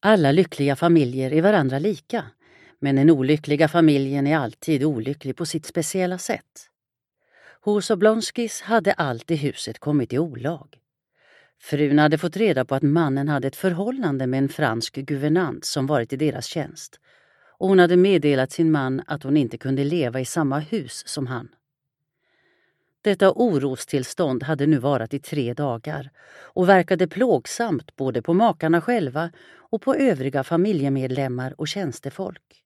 Alla lyckliga familjer är varandra lika, men den olyckliga familjen är alltid olycklig på sitt speciella sätt. Hos Oblonskis hade allt i huset kommit i olag. Frun hade fått reda på att mannen hade ett förhållande med en fransk guvernant som varit i deras tjänst och hon hade meddelat sin man att hon inte kunde leva i samma hus som han. Detta orostillstånd hade nu varat i tre dagar och verkade plågsamt både på makarna själva och på övriga familjemedlemmar och tjänstefolk.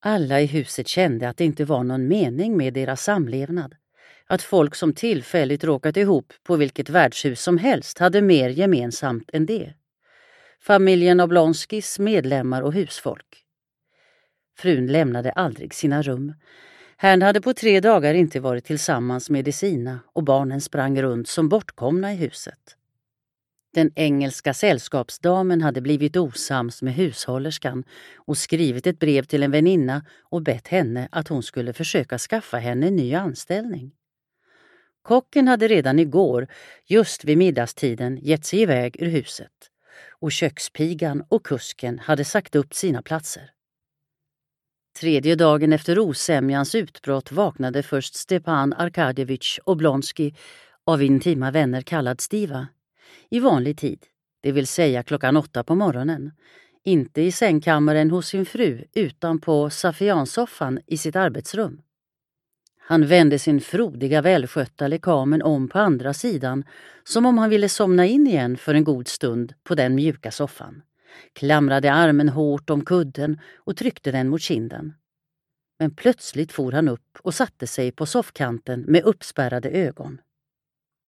Alla i huset kände att det inte var någon mening med deras samlevnad. Att folk som tillfälligt råkat ihop på vilket värdshus som helst hade mer gemensamt än det. Familjen Oblonskis medlemmar och husfolk. Frun lämnade aldrig sina rum. Herrn hade på tre dagar inte varit tillsammans med de sina och barnen sprang runt som bortkomna i huset. Den engelska sällskapsdamen hade blivit osams med hushållerskan och skrivit ett brev till en väninna och bett henne att hon skulle försöka skaffa henne en ny anställning. Kocken hade redan igår, just vid middagstiden, gett sig iväg ur huset och kökspigan och kusken hade sagt upp sina platser. Tredje dagen efter osämjans utbrott vaknade först Stepan Arkadjevitj Oblonski av intima vänner kallad Stiva i vanlig tid, det vill säga klockan åtta på morgonen. Inte i sängkammaren hos sin fru utan på safiansoffan i sitt arbetsrum. Han vände sin frodiga välskötta lekamen om på andra sidan som om han ville somna in igen för en god stund på den mjuka soffan, klamrade armen hårt om kudden och tryckte den mot kinden. Men plötsligt for han upp och satte sig på soffkanten med uppspärrade ögon.